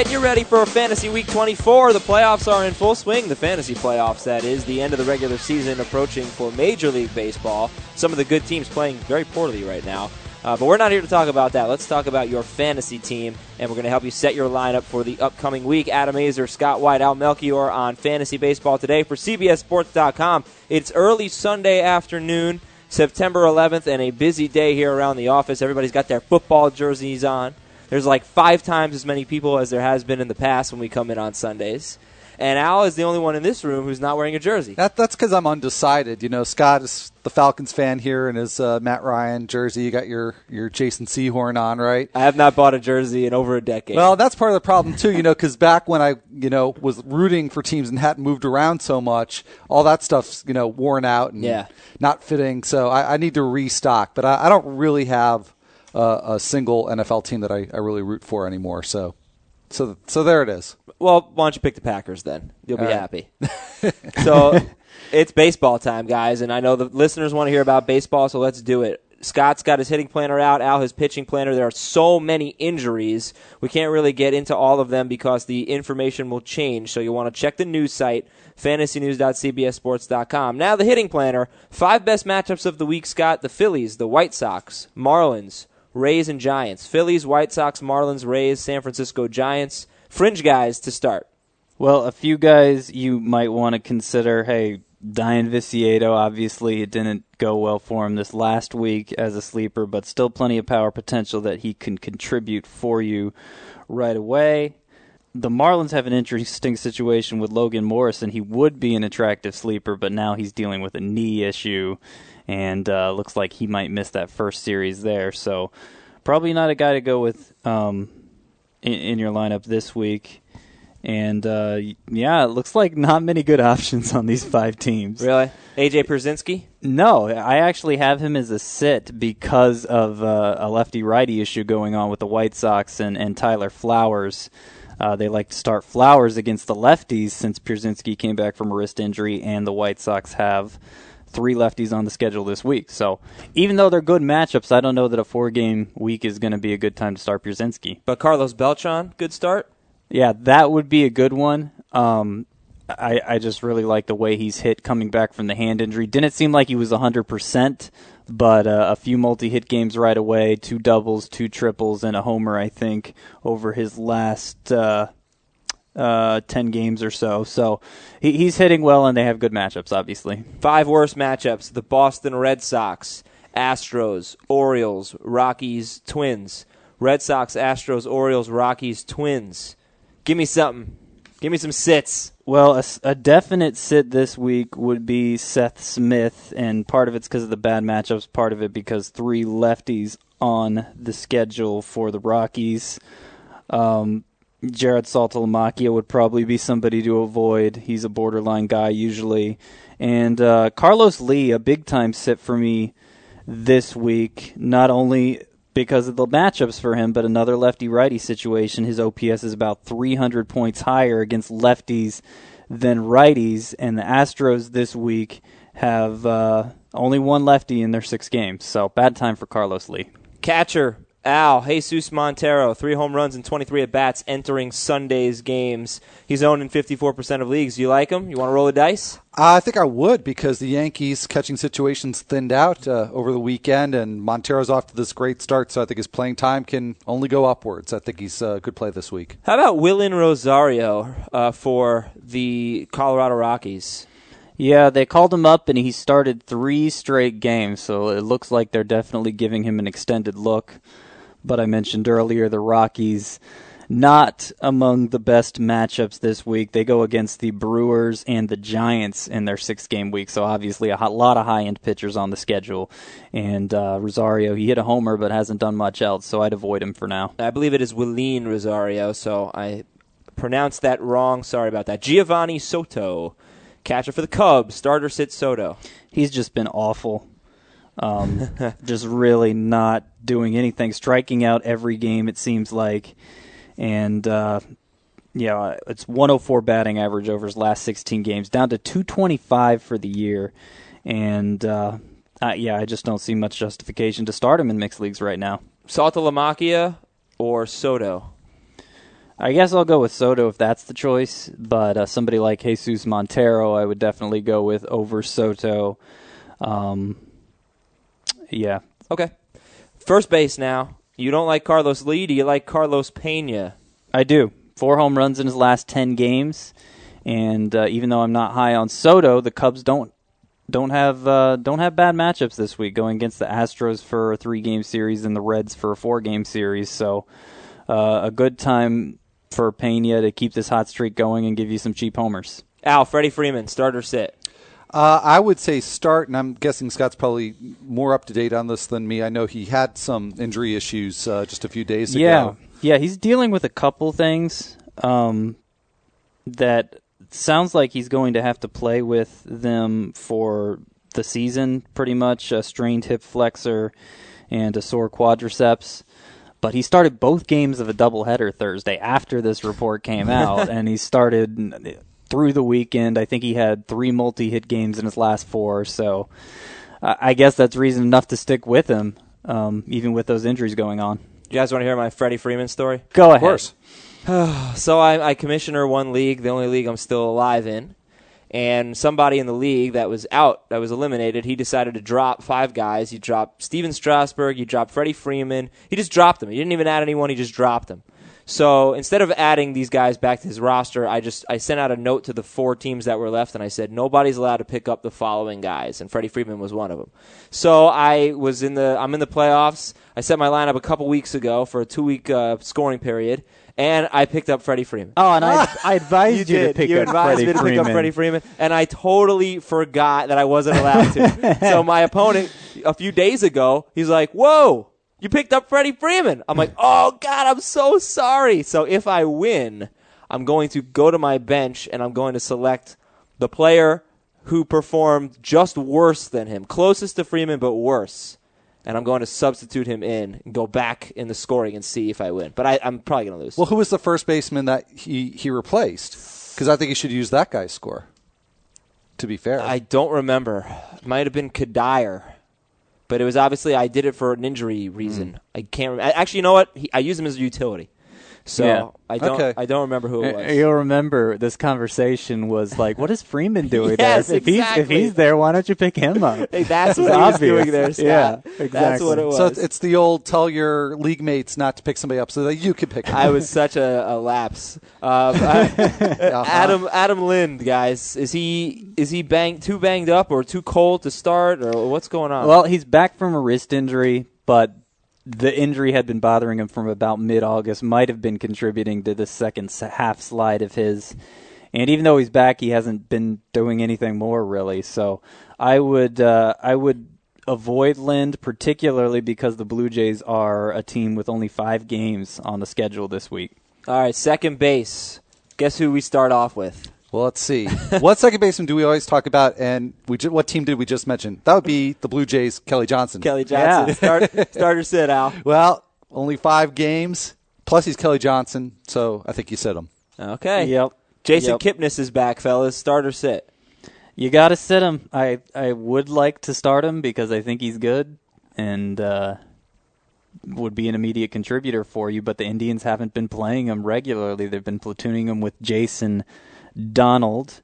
Getting you ready for Fantasy Week 24. The playoffs are in full swing. The fantasy playoffs, that is. The end of the regular season approaching for Major League Baseball. Some of the good teams playing very poorly right now. Uh, but we're not here to talk about that. Let's talk about your fantasy team, and we're going to help you set your lineup for the upcoming week. Adam Aizer, Scott White, Al Melchior on Fantasy Baseball today for CBSSports.com. It's early Sunday afternoon, September 11th, and a busy day here around the office. Everybody's got their football jerseys on. There's like five times as many people as there has been in the past when we come in on Sundays. And Al is the only one in this room who's not wearing a jersey. That, that's because I'm undecided. You know, Scott is the Falcons fan here in his uh, Matt Ryan jersey. You got your, your Jason Sehorn on, right? I have not bought a jersey in over a decade. Well, that's part of the problem too. You know, because back when I, you know, was rooting for teams and hadn't moved around so much, all that stuff's you know worn out and Yeah. not fitting. So I, I need to restock. But I, I don't really have uh, a single NFL team that I, I really root for anymore. So, so so there it is. Well, why don't you pick the Packers then? You'll be All right. happy. so it's baseball time, guys, and I know the listeners want to hear about baseball, so let's do it. Scott's got his hitting planner out, Al his pitching planner. There are so many injuries. We can't really get into all of them because the information will change. So you want to check the news site, fantasynews.cbssports.com. Now the hitting planner. Five best matchups of the week, Scott. The Phillies, the White Sox, Marlins, Rays, and Giants. Phillies, White Sox, Marlins, Rays, San Francisco Giants. Fringe guys to start. Well, a few guys you might want to consider. Hey, Dayan Viciedo, obviously it didn't go well for him this last week as a sleeper, but still plenty of power potential that he can contribute for you right away. The Marlins have an interesting situation with Logan Morrison. He would be an attractive sleeper, but now he's dealing with a knee issue, and uh, looks like he might miss that first series there. So, probably not a guy to go with um, in, in your lineup this week. And uh, yeah, it looks like not many good options on these five teams. Really? AJ Pierzynski? No, I actually have him as a sit because of uh, a lefty righty issue going on with the White Sox and, and Tyler Flowers. Uh, they like to start Flowers against the lefties since Pierzynski came back from a wrist injury, and the White Sox have three lefties on the schedule this week. So even though they're good matchups, I don't know that a four game week is going to be a good time to start Pierzynski. But Carlos Beltran, good start. Yeah, that would be a good one. Um, I, I just really like the way he's hit coming back from the hand injury. Didn't seem like he was 100%, but uh, a few multi hit games right away, two doubles, two triples, and a homer, I think, over his last uh, uh, 10 games or so. So he, he's hitting well, and they have good matchups, obviously. Five worst matchups the Boston Red Sox, Astros, Orioles, Rockies, Twins. Red Sox, Astros, Orioles, Rockies, Twins. Give me something. Give me some sits. Well, a, a, definite sit this week would be Seth Smith, and part of it's because of the bad matchups, part of it because three lefties on the schedule for the Rockies. Um, Jared Saltalamacchia would probably be somebody to avoid. He's a borderline guy usually. And uh, Carlos Lee, a big time sit for me this week, not only because of the matchups for him, but another lefty righty situation. His OPS is about 300 points higher against lefties than righties, and the Astros this week have uh, only one lefty in their six games. So bad time for Carlos Lee. Catcher, Al, Jesus Montero, three home runs and 23 at bats entering Sunday's games. He's owned in 54% of leagues. Do you like him? You want to roll the dice? I think I would because the Yankees catching situations thinned out uh, over the weekend, and Montero's off to this great start. So I think his playing time can only go upwards. I think he's a good play this week. How about Willen Rosario uh, for the Colorado Rockies? Yeah, they called him up and he started three straight games, so it looks like they're definitely giving him an extended look. But I mentioned earlier the Rockies not among the best matchups this week. They go against the Brewers and the Giants in their six game week, so obviously a lot of high end pitchers on the schedule. And uh, Rosario, he hit a homer but hasn't done much else, so I'd avoid him for now. I believe it is Wilin Rosario, so I pronounced that wrong. Sorry about that. Geovany Soto, catcher for the Cubs, starter sit Soto. he's just been awful. Um, just really not doing anything, striking out every game it seems like, and uh, yeah, it's 104 batting average over his last 16 games, down to 225 for the year, and uh, uh, yeah, I just don't see much justification to start him in mixed leagues right now. Saltalamacchia or Soto? I guess I'll go with Soto if that's the choice, but uh, somebody like Jesus Montero, I would definitely go with over Soto. Um, yeah. Okay. First base now. You don't like Carlos Lee. Do you like Carlos Pena? I do. Four home runs in his last 10 games. And uh, even though I'm not high on Soto, the Cubs don't don't have uh, don't have bad matchups this week, going against the Astros for a three game series and the Reds for a four game series. So uh, a good time for Pena to keep this hot streak going and give you some cheap homers. Al, Freddie Freeman, starter sit. Uh, I would say start, and I'm guessing Scott's probably more up to date on this than me. I know he had some injury issues uh, just a few days yeah. ago. Yeah, he's dealing with a couple things um, that sounds like he's going to have to play with them for the season, pretty much a strained hip flexor and a sore quadriceps. But he started both games of a doubleheader Thursday after this report came out, and he started through the weekend. I think he had three multi-hit games in his last four, so uh, I guess that's reason enough to stick with him, um, even with those injuries going on. You guys want to hear my Freddie Freeman story? Go ahead. Of course. so I, I commissioner one league, the only league I'm still alive in, and somebody in the league that was out, that was eliminated, he decided to drop five guys. He dropped Stephen Strasburg, he dropped Freddie Freeman. He just dropped them. He didn't even add anyone. He just dropped them. So instead of adding these guys back to his roster, I just I sent out a note to the four teams that were left, and I said nobody's allowed to pick up the following guys, and Freddie Freeman was one of them. So I was in the I'm in the playoffs. I set my lineup a couple weeks ago for a two week uh, scoring period, and I picked up Freddie Freeman. Oh, and I, I advised you, did. to pick you up advised Freddie me to Freeman. pick up Freddie Freeman, and I totally forgot that I wasn't allowed to. so my opponent a few days ago, he's like, "Whoa, you picked up Freddie Freeman." I'm like, "Oh God, I'm so sorry." So if I win, I'm going to go to my bench and I'm going to select the player who performed just worse than him, closest to Freeman but worse. And I'm going to substitute him in and go back in the scoring and see if I win. But I, I'm probably going to lose. Well, who was the first baseman that he, he replaced? Because I think he should use that guy's score. To be fair, I don't remember. It might have been Cuddyer, but it was obviously I did it for an injury reason. Mm. I can't. Remember. Actually, you know what? He, I used him as a utility, so Yeah. I don't. Okay. I don't remember who it was. You'll remember this conversation was like, "What is Freeman doing Yes, there? If he's if he's there, why don't you pick him up?" Hey, that's what he was doing there, Scott. Yeah, That's exactly. what it was. so it's, it's the old tell your league mates not to pick somebody up so that you can pick him. I was such a, a lapse. Um, I- Uh-huh. Adam Adam Lind, guys, is he is he banged too banged up or too cold to start or what's going on? Well, he's back from a wrist injury, but the injury had been bothering him from about mid-August. Might have been contributing to the second half slide of his. And even though he's back, he hasn't been doing anything more really. So I would uh, I would avoid Lind particularly because the Blue Jays are a team with only five games on the schedule this week. All right, second base. Guess who we start off with? Well, let's see. what second baseman do we always talk about? And we ju- what team did we just mention? That would be the Blue Jays, Kelly Johnson. Kelly Johnson. Yeah. Start, starter sit, Al. Well, only five games. Plus, he's Kelly Johnson, so I think you said him. Okay. Yep. Jason Yep. Kipnis is back, fellas. Starter sit. You got to sit him. I I would like to start him because I think he's good and uh, would be an immediate contributor for you. But the Indians haven't been playing him regularly. They've been platooning him with Jason Donald,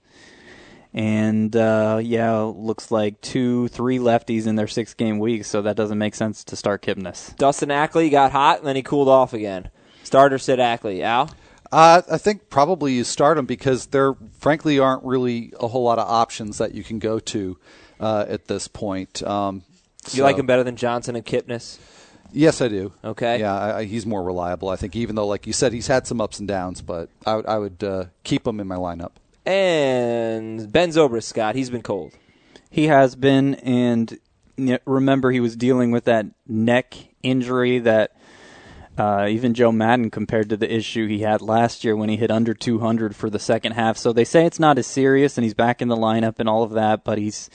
and uh, yeah, looks like two, three lefties in their six-game week. So that doesn't make sense to start Kipnis. Dustin Ackley got hot and then he cooled off again. Starter said Ackley. Al? Uh, I think probably you start him because there, frankly, aren't really a whole lot of options that you can go to uh, at this point. Um, You like him better than Johnson and Kipnis? Yes, I do. Okay. Yeah, I, I, he's more reliable. I think, even though, like you said, he's had some ups and downs, but I would, I would uh, keep him in my lineup. And Ben Zobrist, Scott. He's been cold. He has been, and remember he was dealing with that neck injury that uh, even Joe Maddon compared to the issue he had last year when he hit under 200 for the second half. So they say it's not as serious, and he's back in the lineup and all of that, but he's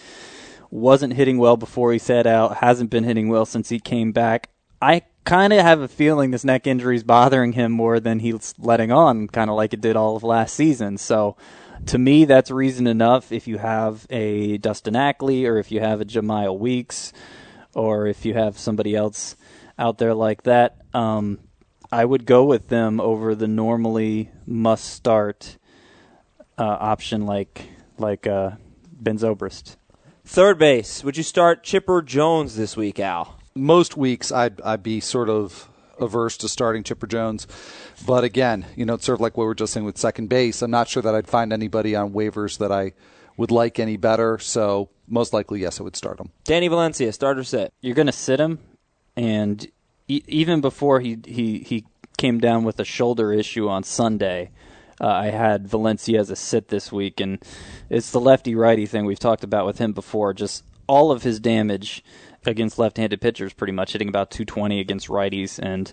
wasn't hitting well before he set out, hasn't been hitting well since he came back. I kind of have a feeling this neck injury is bothering him more than he's letting on, kind of like it did all of last season. So to me, that's reason enough if you have a Dustin Ackley or if you have a Jemile Weeks or if you have somebody else out there like that. Um, I would go with them over the normally must start uh, option like like uh, Ben Zobrist. Third base. Would you start Chipper Jones this week, Al? Most weeks, I'd I'd be sort of averse to starting Chipper Jones, but again, you know, it's sort of like what we were just saying with second base. I'm not sure that I'd find anybody on waivers that I would like any better. So most likely, yes, I would start him. Danny Valencia, starter sit. You're going to sit him, and e- even before he he he came down with a shoulder issue on Sunday. Uh, I had Valencia as a sit this week, and it's the lefty righty thing we've talked about with him before. Just all of his damage against left-handed pitchers, pretty much hitting about 220 against righties, and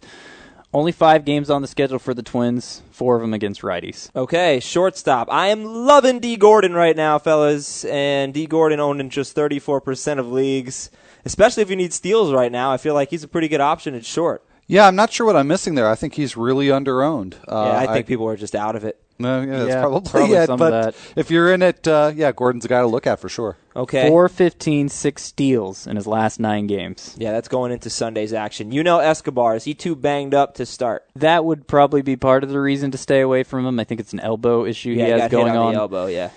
only five games on the schedule for the Twins, four of them against righties. Okay, shortstop. I am loving D. Gordon right now, fellas, and D. Gordon owned in just 34% of leagues. Especially if you need steals right now, I feel like he's a pretty good option at short. Yeah, I'm not sure what I'm missing there. I think he's really underowned. Uh, yeah, I think people are just out of it. No, yeah, that's Yeah, probably, probably it. some of but that. if you're in it, uh, yeah, Gordon's a guy to look at for sure. Okay. Four fifteen, six steals in his last nine games. Yeah, that's going into Sunday's action. You know Escobar, is he too banged up to start? That would probably be part of the reason to stay away from him. I think it's an elbow issue Yeah, he has got going hit on, on. elbow, yeah.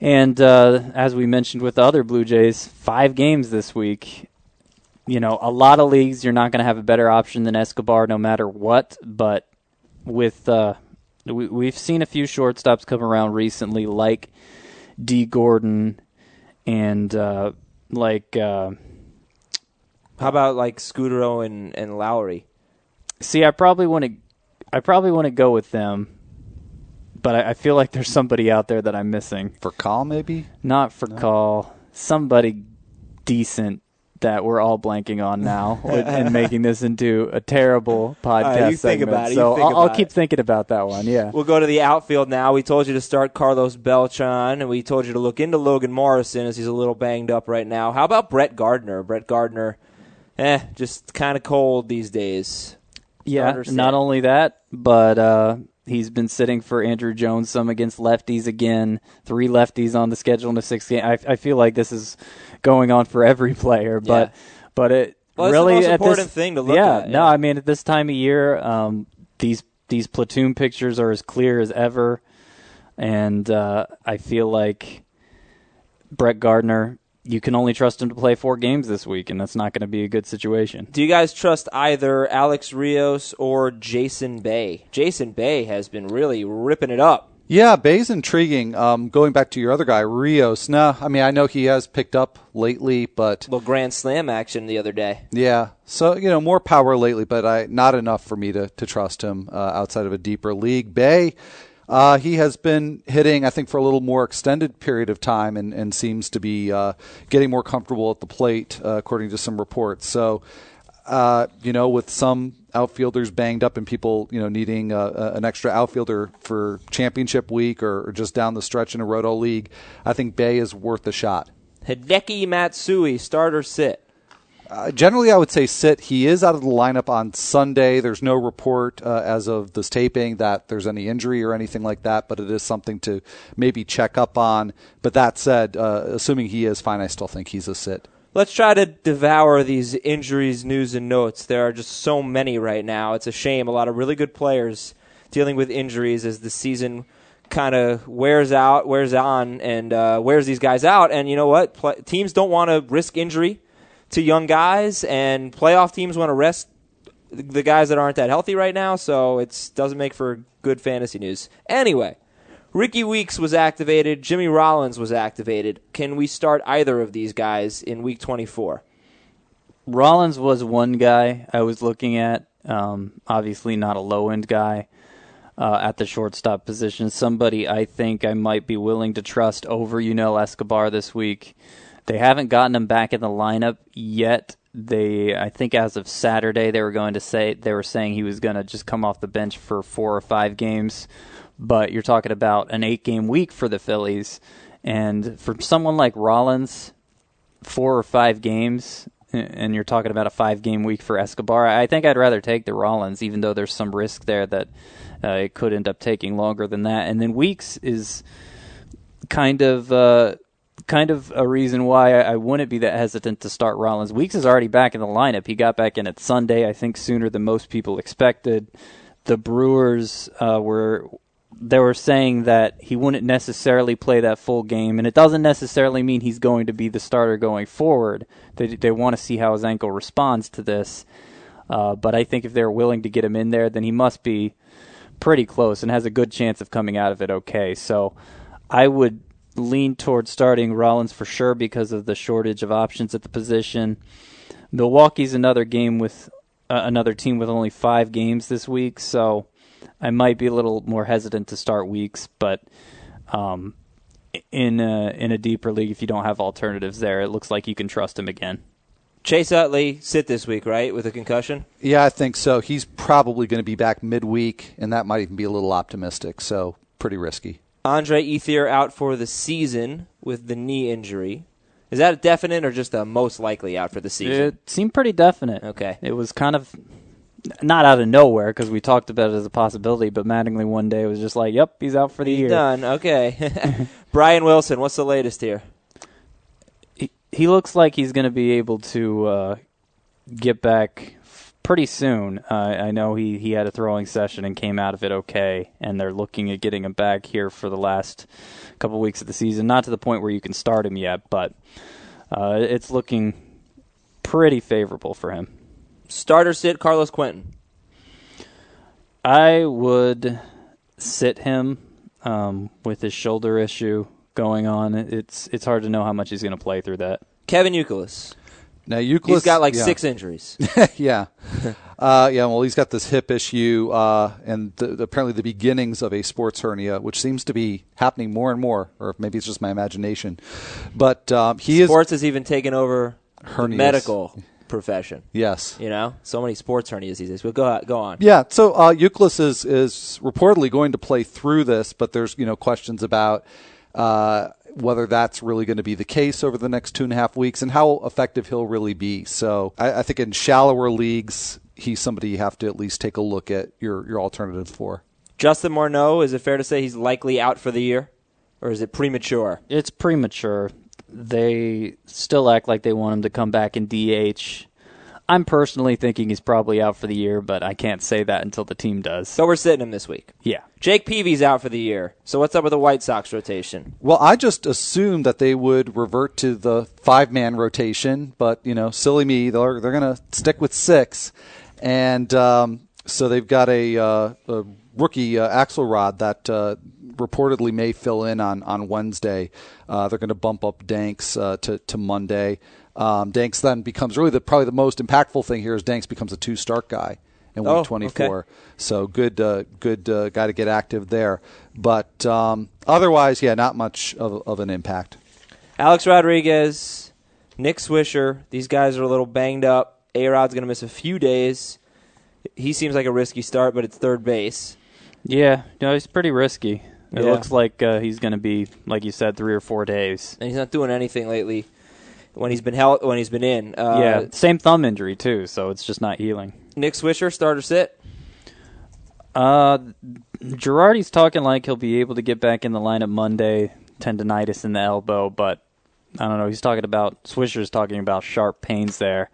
And uh, as we mentioned with the other Blue Jays, five games this week. You know, a lot of leagues you're not going to have a better option than Escobar no matter what. But with uh, we, we've seen a few shortstops come around recently, like D. Gordon and uh, like. Uh, How about like Scutaro and, and Lowrie? see, I probably want to, I probably want to go with them, but I, I feel like there's somebody out there that I'm missing. Furcal, maybe? Not Furcal. Somebody decent that we're all blanking on now and making this into a terrible podcast right, you think about it, So I'll, I'll keep it. thinking about that one. Yeah. We'll go to the outfield now. We told you to start Carlos Beltran, and we told you to look into Logan Morrison as he's a little banged up right now. How about Brett Gardner? Brett Gardner, eh, just kind of cold these days. Yeah. Not only that, but uh, he's been sitting for Andruw Jones some against lefties again. Three lefties on the schedule in the sixth game. I, I feel like this is going on for every player, but Yeah. but it Well, the really at important this, thing to look yeah, at, No. I mean at this time of year, um, these these platoon pictures are as clear as ever, and uh, I feel like Brett Gardner. You can only trust him to play four games this week, and that's not going to be a good situation. Do you guys trust either Alex Rios or Jason Bay? Jason Bay has been really ripping it up. Yeah, Bay's intriguing. Um, going back to your other guy, Rios. No, I mean I know he has picked up lately, but Little Grand Slam action the other day. yeah. So you know more power lately, but I not enough for me to to trust him uh, outside of a deeper league. Bay, uh, he has been hitting, I think, for a little more extended period of time, and and seems to be uh, getting more comfortable at the plate, uh, according to some reports. So. Uh, you know, with some outfielders banged up and people, you know, needing uh, an extra outfielder for championship week or, or just down the stretch in a roto league, I think Bay is worth a shot. Hideki Matsui, starter sit. Uh, generally, I would say sit. He is out of the lineup on Sunday. There's no report uh, as of this taping that there's any injury or anything like that, but it is something to maybe check up on. But that said, uh, assuming he is fine, I still think he's a sit. Let's try to devour these injuries, news, and notes. There are just so many right now. It's a shame. A lot of really good players dealing with injuries as the season kind of wears out, wears on, and uh, wears these guys out. And you know what? Pla teams don't want to risk injury to young guys, and playoff teams want to rest the guys that aren't that healthy right now. So it doesn't make for good fantasy news. Anyway. Rickie Weeks was activated. Jimmy Rollins was activated. Can we start either of these guys in week 24? Rollins was one guy I was looking at. Um, obviously, not a low end guy uh, at the shortstop position. Somebody I think I might be willing to trust over Yunel Escobar this week. They haven't gotten him back in the lineup yet. They, I think, as of Saturday, they were going to say they were saying he was going to just come off the bench for four or five games. But you're talking about an eight game week for the Phillies, and for someone like Rollins, four or five games, and you're talking about a five game week for Escobar, I think I'd rather take the Rollins, even though there's some risk there that uh, it could end up taking longer than that. And then Weeks is kind of uh, kind of a reason why I, wouldn't be that hesitant to start Rollins. Weeks is already back in the lineup. He got back in at Sunday, I think, sooner than most people expected. The Brewers uh, were they were saying that he wouldn't necessarily play that full game, and it doesn't necessarily mean he's going to be the starter going forward. They they want to see how his ankle responds to this. Uh, but I think if they're willing to get him in there, then he must be pretty close and has a good chance of coming out of it okay. So I would lean towards starting Rollins for sure because of the shortage of options at the position. Milwaukee's another game with uh, another team with only five games this week, so I might be a little more hesitant to start weeks, but um, in a, in a deeper league, if you don't have alternatives there, it looks like you can trust him again. Chase Utley sit this week, right, with a concussion? Yeah, I think so. He's probably going to be back midweek, and that might even be a little optimistic. So pretty risky. Andre Ethier out for the season with the knee injury. Is that a definite or just a most likely out for the season? It seemed pretty definite. Okay. It was kind of not out of nowhere because we talked about it as a possibility, but Mattingly one day was just like, "Yep, he's out for the He's year." done. Okay. Brian Wilson, what's the latest here? He, he looks like he's going to be able to uh, get back pretty soon. Uh, I know he he had a throwing session and came out of it okay, and they're looking at getting him back here for the last couple weeks of the season. Not to the point where you can start him yet, but uh, it's looking pretty favorable for him. Starter sit Carlos Quentin. I would sit him um, with his shoulder issue going on. It's it's hard to know how much he's going to play through that. Kevin Youkilis. Now Youkilis, He's got like yeah. six injuries. yeah, uh, yeah. Well, he's got this hip issue, uh, and the, apparently the beginnings of a sports hernia, which seems to be happening more and more, or maybe it's just my imagination. But um, he is Sports has even taken over the Hernias. medical profession. yes. You know, so many sports hernias these days. But go go on. Yeah, so uh, Youkilis is is reportedly going to play through this, but there's you know questions about uh, whether that's really going to be the case over the next two and a half weeks and how effective he'll really be. So I, I think in shallower leagues, he's somebody you have to at least take a look at your your alternatives for. Justin Morneau, is it fair to say he's likely out for the year, or is it premature? It's premature. They still act like they want him to come back in DH. I'm personally thinking he's probably out for the year, but I can't say that until the team does. So we're sitting him this week. yeah. Jake Peavy's out for the year. So what's up with the White Sox rotation? Well, I just assumed that they would revert to the five man rotation, but you know, silly me, they're they're going to stick with six, and um, so they've got a, uh, a rookie uh, Axelrod that uh, reportedly may fill in on on Wednesday. Uh, they're going to bump up Danks uh, to to Monday. Um, Danks then becomes really the probably the most impactful thing here is Danks becomes a two start guy in Oh, week 24. So good, uh, good uh, guy to get active there. But um, otherwise, yeah, not much of, of an impact. Alex Rodriguez, Nick Swisher. These guys are a little banged up. A Rod's going to miss a few days. He seems like a risky start, but it's third base. Yeah, no, he's pretty risky. It Yeah. looks like uh, he's going to be, like you said, three or four days. and he's not doing anything lately. When he's been held, when he's been in, uh, yeah, same thumb injury too, so it's just not healing. Nick Swisher, starter sit. Uh, Girardi's talking like he'll be able to get back in the lineup Monday. Tendonitis in the elbow, but I don't know. He's talking about Swisher's talking about sharp pains there.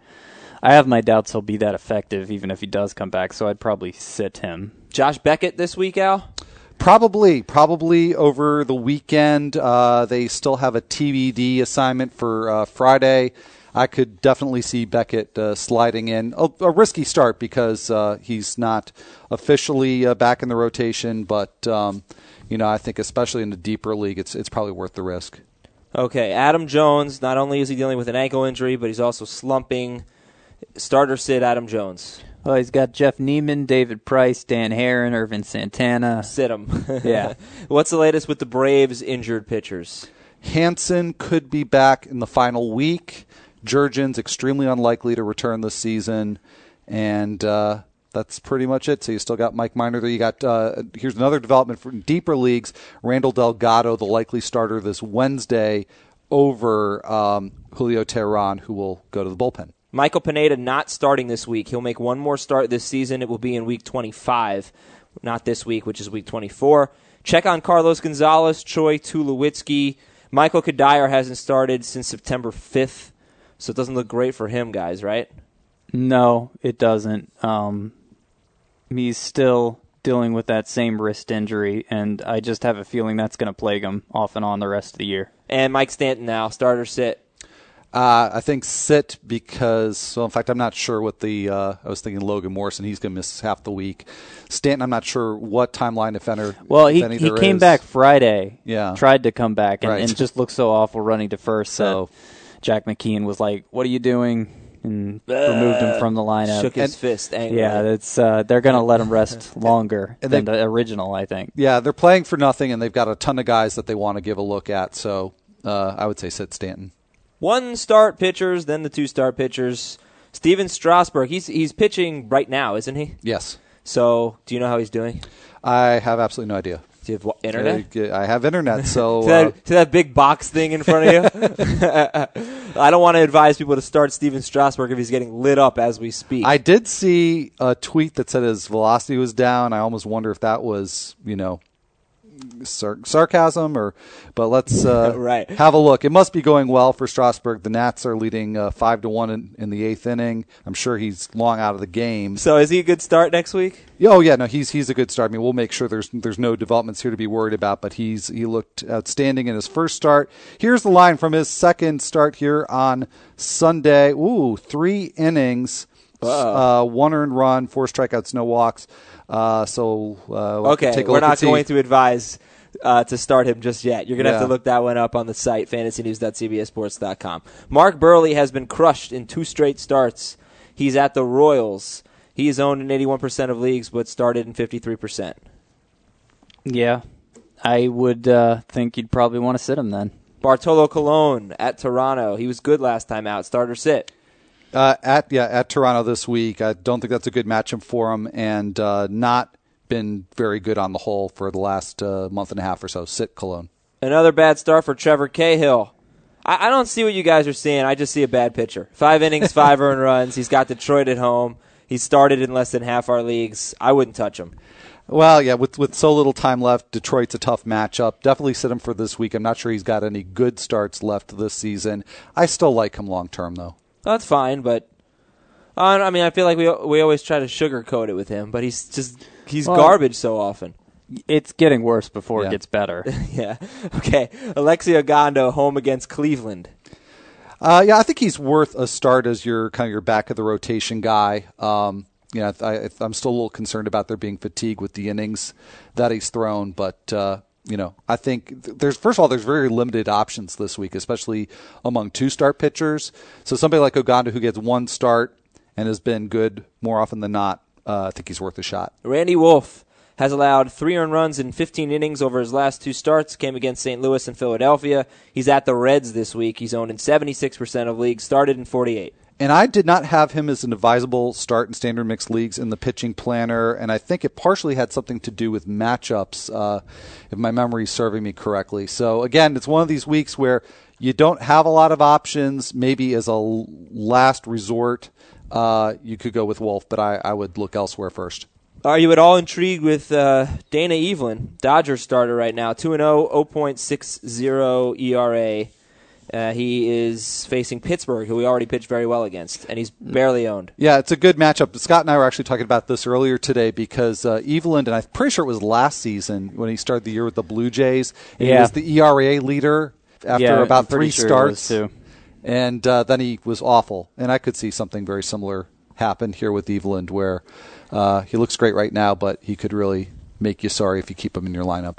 I have my doubts he'll be that effective, even if he does come back. So I'd probably sit him. Josh Beckett this week, Al. Probably, probably over the weekend. Uh, they still have a TBD assignment for uh, Friday. I could definitely see Beckett uh, sliding in. A, a risky start because uh, he's not officially uh, back in the rotation, but um, you know I think especially in the deeper league, it's it's probably worth the risk. Okay, Adam Jones. Not only is he dealing with an ankle injury, but he's also slumping. Starter sit Adam Jones. Well, he's got Jeff Niemann, David Price, Dan Haren, Ervin Santana. Sit him. Yeah. What's the latest with the Braves injured pitchers? Hanson could be back in the final week. Jurrjens extremely unlikely to return this season, and uh, that's pretty much it. So you still got Mike Minor there. You got uh, here's another development from deeper leagues. Randall Delgado, the likely starter this Wednesday, over um, Julio Teheran, who will go to the bullpen. Michael Pineda not starting this week. He'll make one more start this season. It will be in week 25, not this week, which is week 24. Check on Carlos Gonzalez, Troy Tulowitzki. Michael Cuddyer hasn't started since September 5th, so it doesn't look great for him, guys, right? No, it doesn't. Um, he's still dealing with that same wrist injury, and I just have a feeling that's going to plague him off and on the rest of the year. And Mike Stanton now, starter sit. Uh, I think sit because, well, in fact, I'm not sure what the. Uh, I was thinking Logan Morrison. He's going to miss half the week. Stanton, I'm not sure what timeline, if any. Well, he he came is. back Friday. Yeah. tried to come back and, Right. and just looked so awful running to first. So- that Jack McKeon was like, "What are you doing?" and removed him from the lineup. Shook his And- fist angrily. yeah, that's uh, they're going to let him rest longer And than they- the original, I think. Yeah, they're playing for nothing, and they've got a ton of guys that they want to give a look at. So uh, I would say sit Stanton. One start pitchers, then the two start pitchers. Stephen Strasburg, he's he's pitching right now, isn't he? Yes, So, do you know how he's doing? I have absolutely no idea. Do you have what, internet? I, I have internet, so to, uh, that, to that big box thing in front of you. I don't want to advise people to start Stephen Strasburg if he's getting lit up as we speak. I did see a tweet that said his velocity was down. I almost wonder if that was, you know, sar- sarcasm or. But let's uh, Right. have a look. It must be going well for Strasburg. The Nats are leading uh, five to one in, in the eighth inning. I'm sure he's long out of the game. so, is he a good start next week? Oh yeah, no, he's he's a good start. I mean, we'll make sure there's there's no developments here to be worried about. But he's he looked outstanding in his first start. Here's the line from his second start here on Sunday. Ooh, three innings, uh, one earned run, four strikeouts, no walks. Uh, so uh, we'll Okay, take a we're look not going to advise uh, to start him just yet. You're going to have to look that one up on the site, fantasynews.cbsports.com. Mark Buehrle has been crushed in two straight starts. He's at the Royals. He is owned in 81% of leagues, but started in 53%. Yeah, I would uh, think you'd probably want to sit him then. Bartolo Colon at Toronto. He was good last time out. Starter sit. Uh, at yeah at Toronto this week. I don't think that's a good matchup for him, and uh, not been very good on the whole for the last uh, month and a half or so. Sit Colon. Another bad start for Trevor Cahill. I, I don't see what you guys are seeing. I just see a bad pitcher. Five innings, five earned runs. He's got Detroit at home. He started in less than half our leagues. I wouldn't touch him. Well, yeah, with with so little time left, Detroit's a tough matchup. Definitely sit him for this week. I'm not sure he's got any good starts left this season. I still like him long term though. That's fine, but uh, I mean, I feel like we we always try to sugarcoat it with him, but he's just he's Well- garbage so often. It's getting worse before Yeah. it gets better. yeah. Okay. Alexi Ogando home against Cleveland. Uh, yeah, I think he's worth a start as your kind of your back of the rotation guy. Um, you know, I, I'm still a little concerned about there being fatigue with the innings that he's thrown, but uh, you know, I think there's first of all there's very limited options this week, especially among two start pitchers. So somebody like Ogando who gets one start and has been good more often than not, uh, I think he's worth a shot. Randy Wolf has allowed three earned runs in 15 innings over his last two starts. Came against St. Louis and Philadelphia. He's at the Reds this week. He's owned in 76% of leagues. Started in 48. And I did not have him as an advisable start in standard mixed leagues in the pitching planner, and I think it partially had something to do with matchups, uh, if my memory is serving me correctly. So again, it's one of these weeks where you don't have a lot of options. Maybe as a last resort, uh, you could go with Wolf, but I, I would look elsewhere first. Are you at all intrigued with uh, Dana Eveland, Dodgers starter right now? 2 0, 0.60 ERA. Uh, he is facing Pittsburgh, who we already pitched very well against, and he's barely owned. Yeah, it's a good matchup. Scott and I were actually talking about this earlier today because uh, Eveland, and I'm pretty sure it was last season when he started the year with the Blue Jays. and He was the ERA leader after Yeah, about I'm three sure starts. too. And uh, then he was awful. And I could see something very similar happen here with Eveland where uh, he looks great right now, but he could really make you sorry if you keep him in your lineup.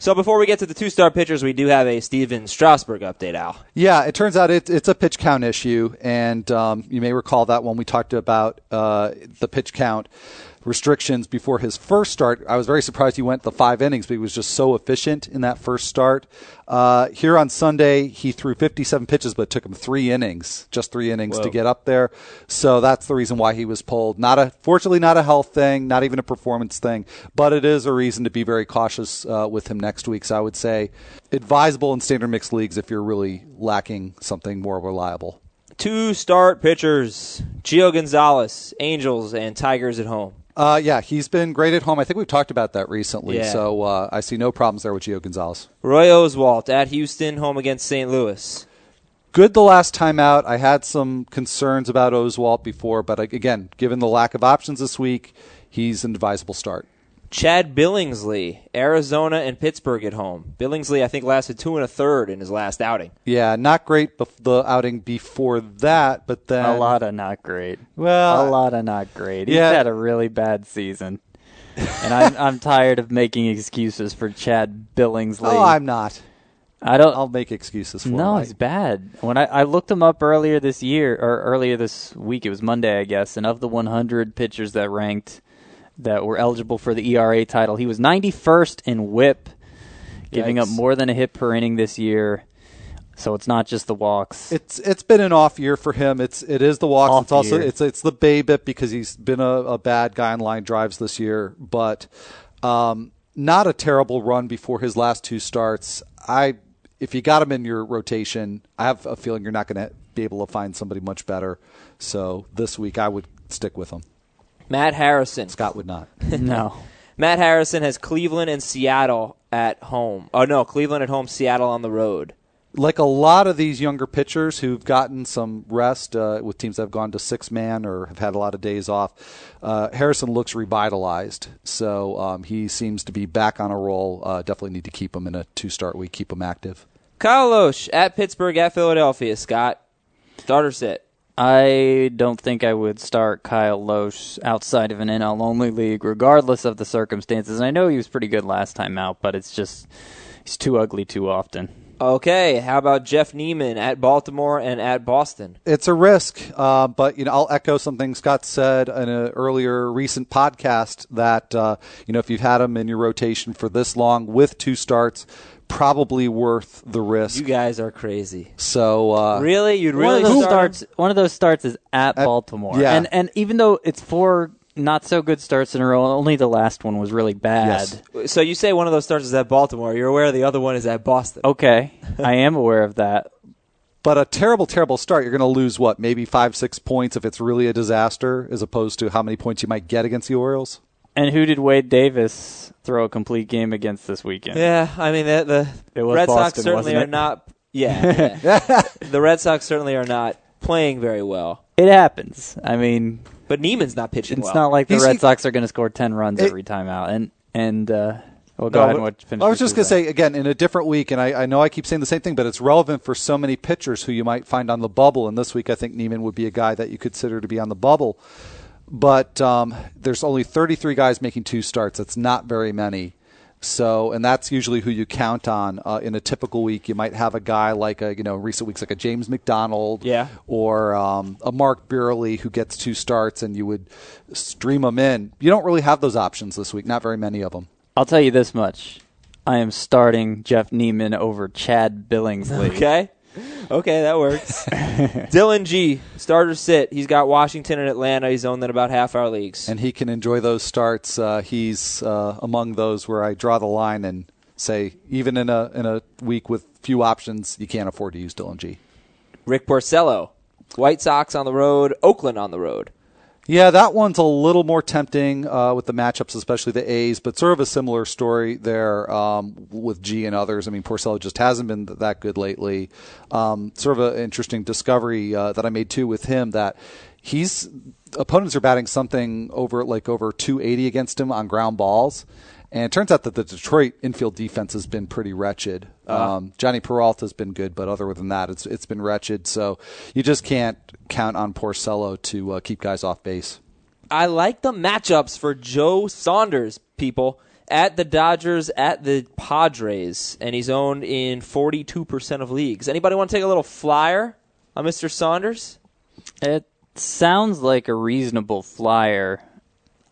So before we get to the two star pitchers, we do have a Stephen Strasburg update, Al. Yeah, it turns out it, it's a pitch count issue, and um, you may recall that when we talked about uh, the pitch count restrictions before his first start. I was very surprised he went the five innings, but he was just so efficient in that first start. Uh, here on Sunday, he threw 57 pitches, but it took him three innings, just three innings to get up there. So that's the reason why he was pulled. Not a, fortunately, not a health thing, not even a performance thing, but it is a reason to be very cautious uh, with him next week. So I would say advisable in standard mixed leagues if you're really lacking something more reliable. Two start pitchers, Gio Gonzalez, Angels, and Tigers at home. Uh, yeah, he's been great at home. I think we've talked about that recently. Yeah. So uh, I see no problems there with Gio Gonzalez. Roy Oswalt at Houston, home against St. Louis. Good the last time out. I had some concerns about Oswalt before, but again, given the lack of options this week, he's an advisable start. Chad Billingsley, Arizona and Pittsburgh at home. Billingsley, I think, lasted two and a third in his last outing. Yeah, not great bef- the outing before that, but then A lot of not great. Well, a lot of not great. He's yeah. had a really bad season, and I'm I'm tired of making excuses for Chad Billingsley. Oh, I'm not. I don't. I'll make excuses for no, him. he's bad. When I, I looked him up earlier this year or earlier this week, it was Monday, I guess. And of the 100 pitchers that ranked that were eligible for the ERA title, he was 91st in WHIP, giving up more than a hit per inning this year. So it's not just the walks. It's it's been an off year for him. It's it is the walks. Off it's also year. it's it's the BABIP because he's been a, a bad guy on line drives this year, but um, not a terrible run before his last two starts. I if you got him in your rotation, I have a feeling you're not going to be able to find somebody much better. So this week I would stick with him. Matt Harrison. Scott would not. no. Matt Harrison has Cleveland and Seattle at home. Oh no, Cleveland at home, Seattle on the road. like a lot of these younger pitchers who've gotten some rest uh, with teams that have gone to six man or have had a lot of days off, uh, Harrison looks revitalized. So um, he seems to be back on a roll. Uh, definitely need to keep him in a two start week, keep him active. Kyle Lohse at Pittsburgh at Philadelphia. Scott, starter sit. I don't think I would start Kyle Lohse outside of an NL only league, regardless of the circumstances. And I know he was pretty good last time out, but it's just he's too ugly too often. Okay, how about Jeff Niemann at Baltimore and at Boston? It's a risk, uh, but you know I'll echo something Scott said in an earlier recent podcast that uh, you know if you've had him in your rotation for this long with two starts, probably worth the risk. You guys are crazy. so uh, Really? You'd one really of those start him? starts. One of those starts is at, Baltimore. yeah. and and even though it's four not so good starts in a row, only the last one was really bad. Yes. So you say one of those starts is at Baltimore. You're aware the other one is at Boston. Okay, I am aware of that. But a terrible, terrible start. You're going to lose what, maybe five, six points if it's really a disaster, as opposed to how many points you might get against the Orioles. And who did Wade Davis throw a complete game against this weekend? Yeah, I mean the, the It was Red Sox certainly are not. Yeah, yeah. the Red Sox certainly are not playing very well. It happens. I mean, But Niemann's not pitching it's well. not like the He's- Red he- Sox are going to score ten runs It- every time out. And and uh, well, go No, ahead and watch, finish. I was your just going to say, again, in a different week, and I, I know I keep saying the same thing, but it's relevant for so many pitchers who you might find on the bubble. And this week, I think Niemann would be a guy that you consider to be on the bubble. But um, there's only 33 guys making two starts. That's not very many. So, and that's usually who you count on uh, in a typical week. You might have a guy like a, you know, recent weeks like a James McDonald, Yeah. or um, a Mark Buehrle who gets two starts, and you would stream them in. You don't really have those options this week. Not very many of them. I'll tell you this much: I am starting Jeff Niemann over Chad Billingsley. Okay. Okay, that works. Dillon Gee, starter sit. He's got Washington and Atlanta. He's owned in about half our leagues. and he can enjoy those starts. Uh, he's uh, among those where I draw the line and say, even in a in a week with few options, you can't afford to use Dillon Gee. Rick Porcello, White Sox on the road, Oakland on the road. Yeah, that one's a little more tempting uh, with the matchups, especially the A's, but sort of a similar story there um, with Gee and others. I mean, Porcello just hasn't been that good lately. Um, sort of an interesting discovery uh, that I made too with him that he's opponents are batting something over like over 280 against him on ground balls. And it turns out that the Detroit infield defense has been pretty wretched. Um, Jhonny Peralta's been good, but other than that, it's it's been wretched. So you just can't count on Porcello to uh, keep guys off base. I like the matchups for Joe Saunders, people. At the Dodgers, at the Padres, and he's owned in 42% of leagues. Anybody want to take a little flyer on Mr. Saunders? It sounds like a reasonable flyer.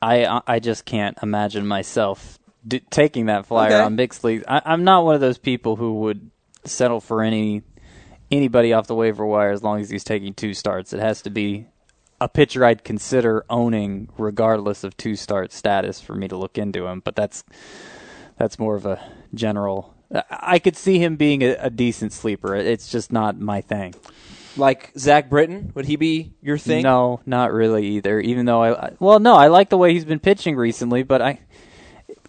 I I just can't imagine myself d- taking that flyer Okay. on mixed leagues. I, I'm not one of those people who would settle for any anybody off the waiver wire as long as he's taking two starts. It has to be a pitcher I'd consider owning regardless of two start status for me to look into him. But that's that's more of a general. I- could see him being a, a decent sleeper. It's just not my thing. Like Zach Britton, would he be your thing? No, not really either. Even though I, I well, no, I like the way he's been pitching recently, but I,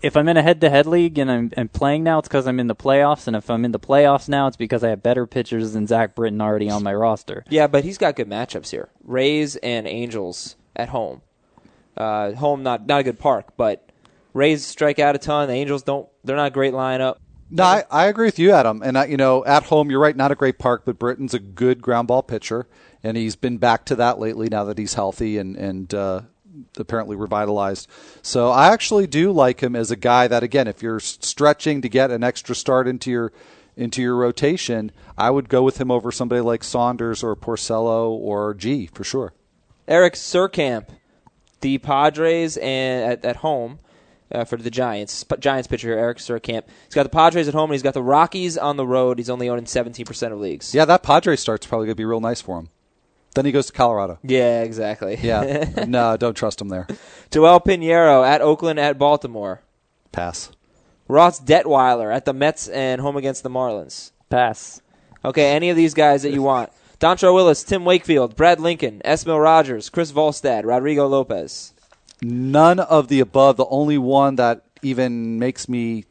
if I'm in a head-to-head league and I'm, I'm playing now, it's because I'm in the playoffs, and if I'm in the playoffs now, it's because I have better pitchers than Zach Britton already on my roster. Yeah, but he's got good matchups here. Rays and Angels at home. Uh, home not not a good park, but Rays strike out a ton. The Angels don't. They're not a great lineup. No, I, I agree with you, Adam. And I, you know, at home, you're right, not a great park, but Britton's a good ground ball pitcher, and he's been back to that lately now that he's healthy and and uh, apparently revitalized. So I actually do like him as a guy that, again, if you're stretching to get an extra start into your into your rotation, I would go with him over somebody like Saunders or Porcello or Gee for sure. Eric Surkamp, the Padres and at, at home uh, for the Giants. P- Giants pitcher here, Eric Surkamp. He's got the Padres at home and he's got the Rockies on the road. He's only owned in 17% of leagues. Yeah, that Padres start's probably going to be real nice for him. Then he goes to Colorado. Yeah, exactly. Yeah. no, don't trust him there. Joel Pineiro at Oakland at Baltimore. Pass. Ross Detwiler at the Mets and home against the Marlins. Pass. Okay, any of these guys that you want. Dontrelle Willis, Tim Wakefield, Brad Lincoln, Esmil Rogers, Chris Volstad, Rodrigo Lopez. None of the above. The only one that even makes me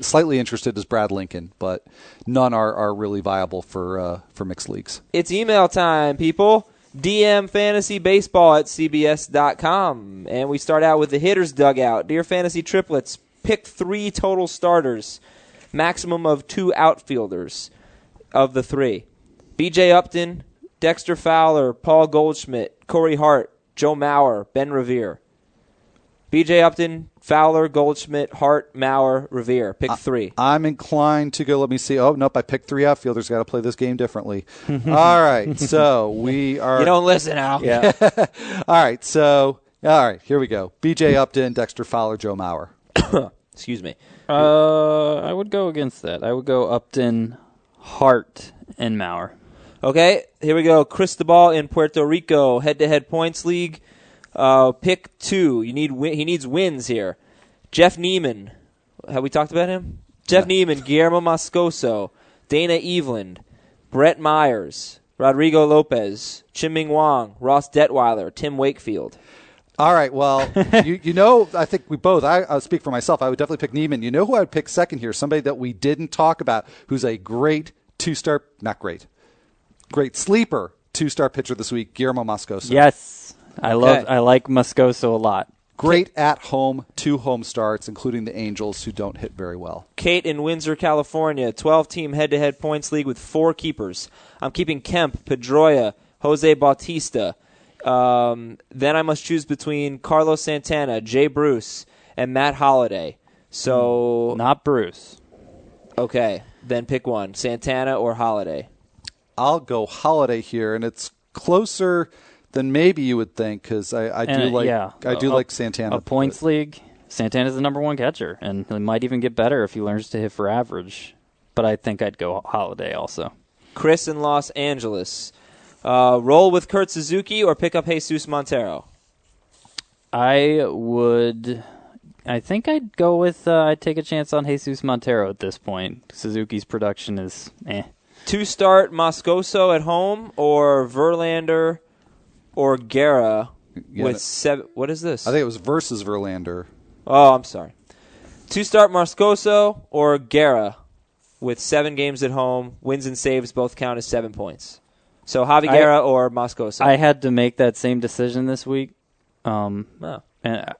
slightly interested is Brad Lincoln, but none are, are really viable for uh, for mixed leagues. It's email time, people. DM Fantasy Baseball at CBS.com. And we start out with the hitter's dugout. Dear Fantasy Triplets, pick three total starters, maximum of two outfielders of the three. BJ Upton, Dexter Fowler, Paul Goldschmidt, Corey Hart, Joe Mauer, Ben Revere. BJ Upton, Fowler, Goldschmidt, Hart, Mauer, Revere. Pick three. I'm inclined to go. Let me see. Oh nope, I picked three outfielders. Got to play this game differently. all right, so we are. You don't listen, Al. Yeah. all right, so all right, here we go. B.J. Upton, Dexter Fowler, Joe Mauer. Excuse me. uh, I would go against that. I would go Upton, Hart, and Mauer. Okay, here we go. Cristobal in Puerto Rico, head-to-head points league. Uh, pick two. You need win- he needs wins here. Jeff Niemann. Have we talked about him? Jeff Niemann, Guillermo Moscoso, Dana Eveland, Brett Myers, Rodrigo Lopez, Chien-Ming Wang, Ross Detwiler, Tim Wakefield. All right. Well, you, you know, I think we both. I, I'll speak for myself. I would definitely pick Niemann. You know who I would pick second here? Somebody that we didn't talk about, who's a great two-star, not great, great sleeper two-star pitcher this week, Guillermo Moscoso. Yes, I love. I like Moscoso a lot. Great at home, two home starts, including the Angels, who don't hit very well. Kate in Windsor, California, 12 team head to head points league with four keepers. I'm keeping Kemp, Pedroia, Jose Bautista. Um, then I must choose between Carlos Santana, Jay Bruce, and Matt Holliday. So, Not Bruce. okay, then pick one Santana or Holliday. I'll go Holliday here, and it's closer than maybe you would think because I, I do And, like yeah, I do a- like Santana. A points league. Santana's the number one catcher, and he might even get better if he learns to hit for average. But I think I'd go Holliday also. Chris in Los Angeles. Uh, roll with Kurt Suzuki or pick up Jesus Montero. I would. I think I'd go with. Uh, I'd take a chance on Jesus Montero at this point. Suzuki's production is eh. Two start Moscoso at home or Verlander or Guerra Yeah, with no- seven. What is this? I think it was versus Verlander. Oh, I'm sorry. Two start Moscoso or Guerra with seven games at home. Wins and saves both count as seven points. So Javi I- or Moscoso. I had to make that same decision this week. Um, Oh. and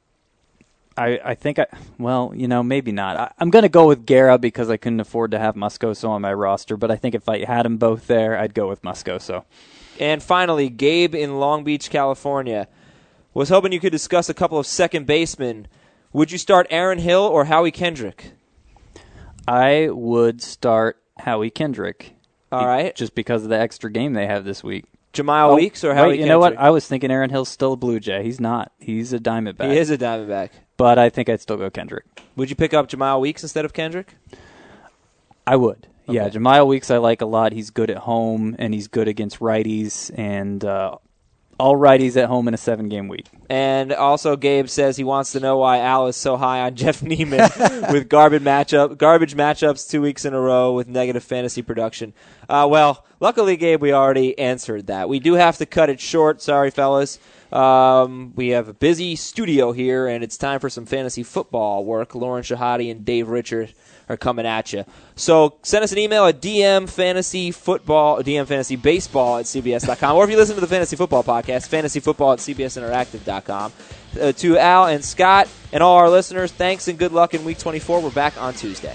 I, I think I, well, you know, maybe not. I, I'm going to go with Guerra because I couldn't afford to have Moscoso on my roster. But I think if I had them both there, I'd go with Moscoso. And finally, Gabe in Long Beach, California. Was hoping you could discuss a couple of second basemen. Would you start Aaron Hill or Howie Kendrick? I would start Howie Kendrick. All right. Just because of the extra game they have this week. Jemile Oh, Weeks or Howie wait, you Kendrick? know what? I was thinking Aaron Hill's still a Blue Jay. He's not. He's a Diamondback. he is a Diamondback. But I think I'd still go Kendrick. Would you pick up Jemile Weeks instead of Kendrick? I would. Yeah, Okay. Jemile Weeks I like a lot. He's good at home and he's good against righties and uh, all righties at home in a seven game week. And also, Gabe says he wants to know why Al is so high on Jeff Niemann with garbage matchup, garbage matchups two weeks in a row with negative fantasy production. Uh, well, luckily, Gabe, we already answered that. We do have to cut it short. Sorry, fellas. Um, we have a busy studio here, and it's time for some fantasy football work. Lauren Shehadi and Dave Richard are coming at you. So send us an email at DM Fantasy Football, DM Fantasy Baseball at CBS.com. Or if you listen to the Fantasy Football Podcast, Fantasy Football at CBSInteractive.com. Uh, to Al and Scott and all our listeners, thanks and good luck in Week 24. We're back on Tuesday.